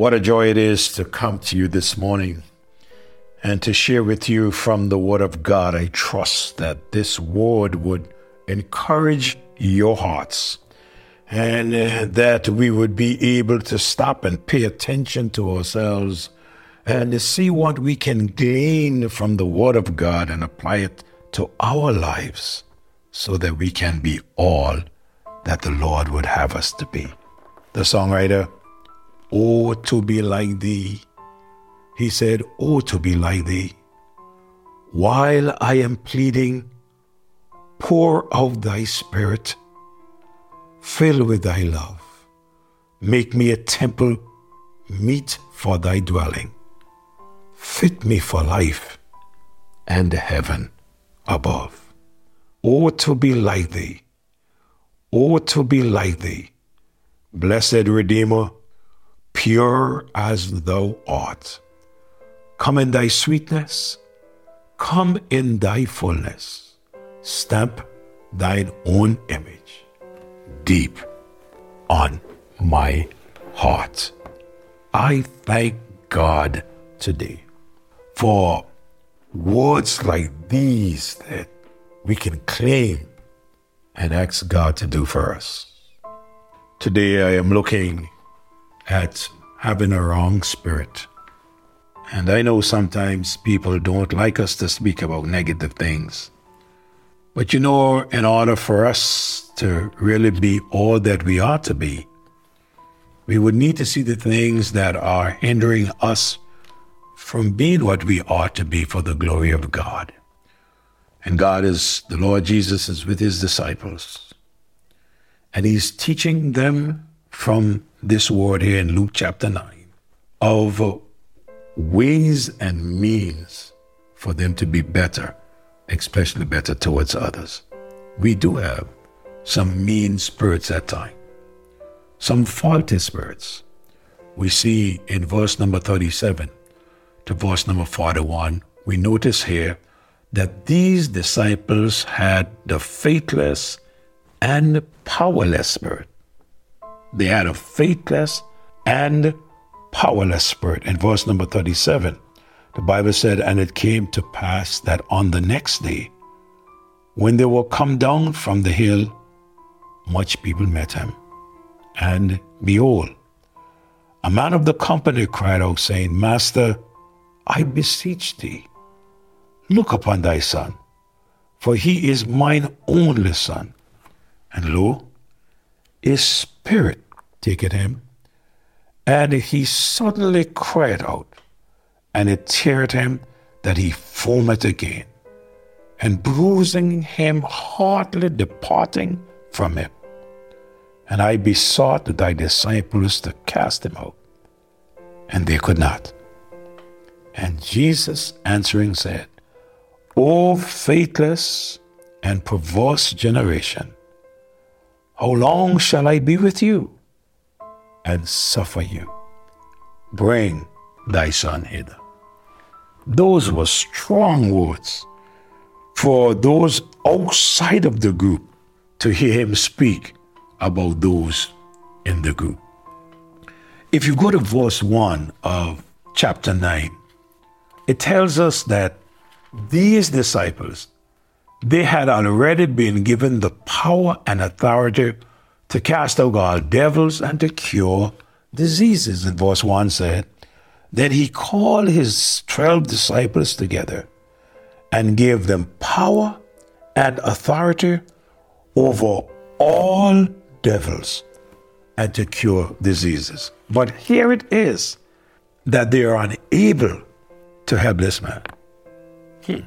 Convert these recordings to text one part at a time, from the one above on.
What a joy it is to come to you this morning and to share with you from the Word of God. I trust that this Word would encourage your hearts and uh, that we would be able to stop and pay attention to ourselves and to see what we can gain from the Word of God and apply it to our lives so that we can be all that the Lord would have us to be. The songwriter, Oh, to be like thee. He said, Oh, to be like thee. While I am pleading, pour out thy spirit, fill with thy love. Make me a temple meet for thy dwelling. Fit me for life and heaven above. Oh, to be like thee. Oh, to be like thee. Blessed Redeemer, pure as thou art. Come in thy sweetness, come in thy fullness. Stamp thine own image deep on my heart. I thank God today for words like these that we can claim and ask God to do for us. Today I am looking at having a wrong spirit. And I know sometimes people don't like us to speak about negative things. But you know, in order for us to really be all that we ought to be, we would need to see the things that are hindering us from being what we ought to be for the glory of God. And God is, the Lord Jesus is with his disciples. And he's teaching them from this word here in Luke chapter 9 of ways and means for them to be better, especially better towards others. We do have some mean spirits at times, some faulty spirits. We see in verse number 37 to verse number 41, we notice here that these disciples had the faithless and powerless spirit. They had a faithless and powerless spirit. In verse number 37, the Bible said, And it came to pass that on the next day, when they were come down from the hill, much people met him. And behold, a man of the company cried out, saying, Master, I beseech thee, look upon thy son, for he is mine only son. And lo, a spirit taketh him, and he suddenly cried out, and it teared him that he foamed again, and bruising him heartily departing from him. And I besought thy disciples to cast him out, and they could not. And Jesus answering said, O faithless and perverse generation, how long shall I be with you and suffer you? Bring thy son hither. Those were strong words for those outside of the group to hear him speak about those in the group. If you go to verse 1 of chapter 9, it tells us that these disciples they had already been given the power and authority to cast out all devils and to cure diseases. And verse 1 said, Then he called his 12 disciples together and gave them power and authority over all devils and to cure diseases. But here it is that they are unable to help this man. Hmm.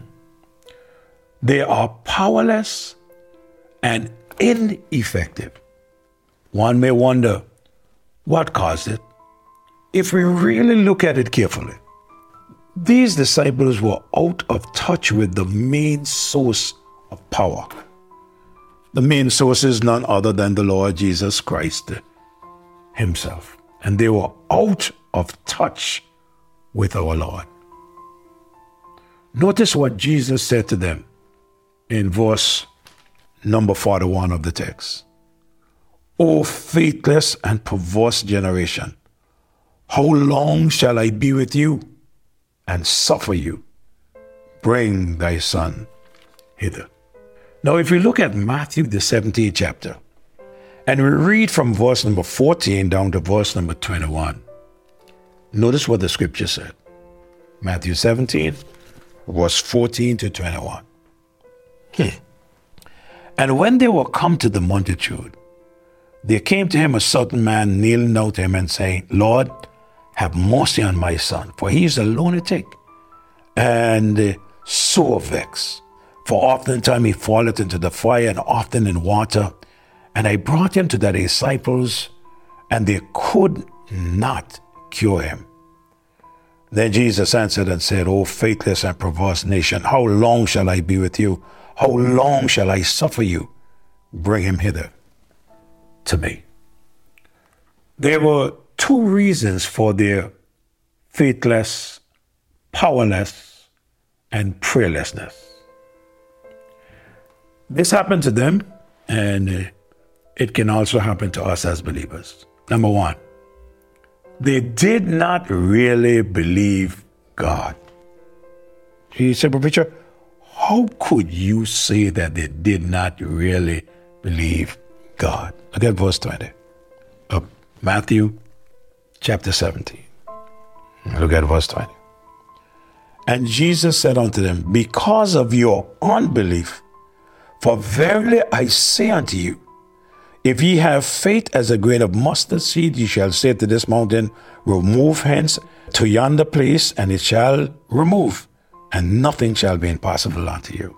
They are powerless and ineffective. One may wonder what caused it. If we really look at it carefully, these disciples were out of touch with the main source of power. The main source is none other than the Lord Jesus Christ Himself. And they were out of touch with our Lord. Notice what Jesus said to them in verse number 41 of the text. O faithless and perverse generation, How long shall I be with you and suffer you? Bring thy son hither. Now, if we look at Matthew, the 17th chapter, and we read from verse number 14 down to verse number 21, notice what the scripture said. Matthew 17, verse 14 to 21. Hmm. And when they were come to the multitude, there came to him a certain man kneeling down to him and saying, Lord, have mercy on my son, for he is a lunatic and sore vexed. For oftentimes he falleth into the fire and often in water. And I brought him to the disciples, and they could not cure him. Then Jesus answered and said, O faithless and perverse nation, how long shall I be with you? How long shall I suffer you? Bring him hither to me. There were two reasons for their faithless, powerless, and prayerlessness. This happened to them, and uh, it can also happen to us as believers. Number one, they did not really believe God. He said, Preacher, how could you say that they did not really believe God? Look at verse 20 of Matthew chapter 17. Look at verse 20. And Jesus said unto them, Because of your unbelief, for verily I say unto you, if ye have faith as a grain of mustard seed, ye shall say to this mountain, Remove hence to yonder place, and it shall remove, and nothing shall be impossible unto you.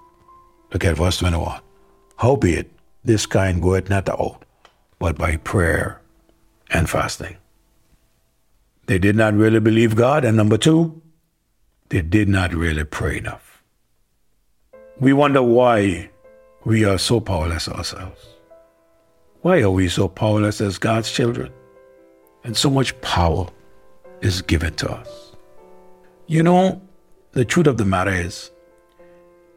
Look at verse 21. Howbeit, this kind goeth not out, but by prayer and fasting. They did not really believe God, and number two, they did not really pray enough. We wonder why we are so powerless ourselves. Why are we so powerless as God's children? And so much power is given to us. You know, the truth of the matter is,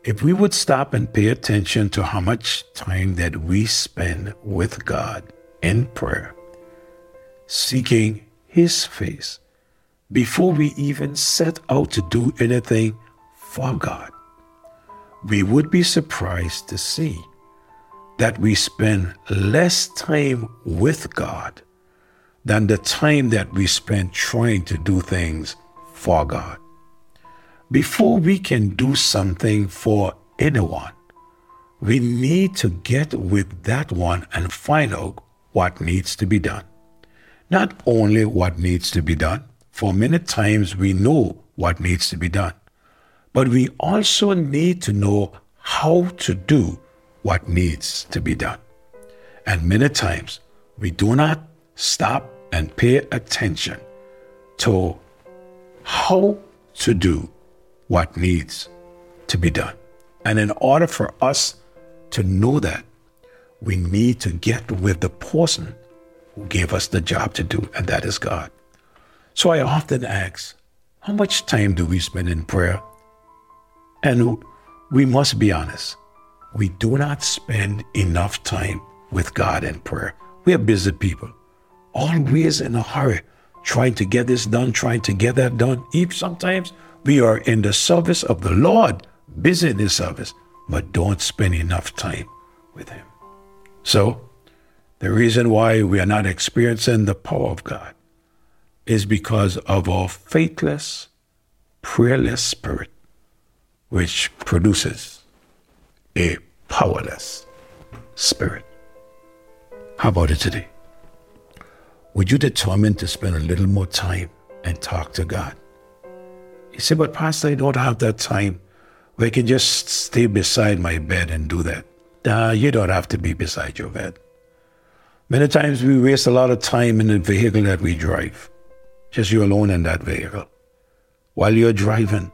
if we would stop and pay attention to how much time that we spend with God in prayer, seeking His face, before we even set out to do anything for God, we would be surprised to see that we spend less time with God than the time that we spend trying to do things for God. Before we can do something for anyone, we need to get with that one and find out what needs to be done. Not only what needs to be done, for many times we know what needs to be done, but we also need to know how to do what needs to be done. And many times we do not stop and pay attention to how to do what needs to be done. And in order for us to know that, we need to get with the person who gave us the job to do, and that is God. So I often ask, how much time do we spend in prayer? And we must be honest. We do not spend enough time with God in prayer. We are busy people, always in a hurry, trying to get this done, trying to get that done. Even sometimes we are in the service of the Lord, busy in His service, but don't spend enough time with Him. So, the reason why we are not experiencing the power of God is because of our faithless, prayerless spirit which produces a powerless spirit. How about it today? Would you determine to spend a little more time and talk to God? You said, but Pastor, I don't have that time. We can just stay beside my bed and do that. Nah, you don't have to be beside your bed. Many times we waste a lot of time in the vehicle that we drive. Just you alone in that vehicle. While you're driving,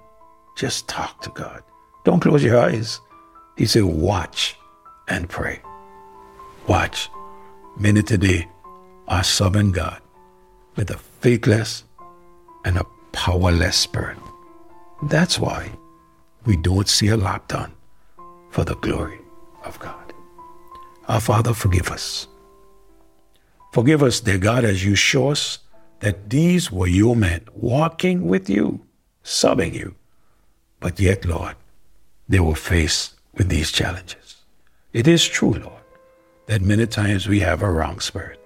just talk to God. Don't close your eyes. He said, watch and pray. Watch. Many today are serving God with a faithless and a powerless spirit. That's why we don't see a lot done for the glory of God. Our Father, forgive us. Forgive us, dear God, as you show us that these were your men walking with you, serving you. But yet, Lord, they were faced with these challenges. It is true, Lord, that many times we have a wrong spirit.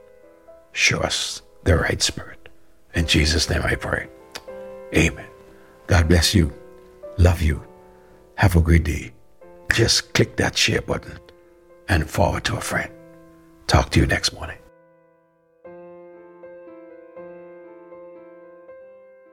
Show us the right spirit. In Jesus' name I pray. Amen. God bless you. Love you. Have a great day. Just click that share button and forward to a friend. Talk to you next morning.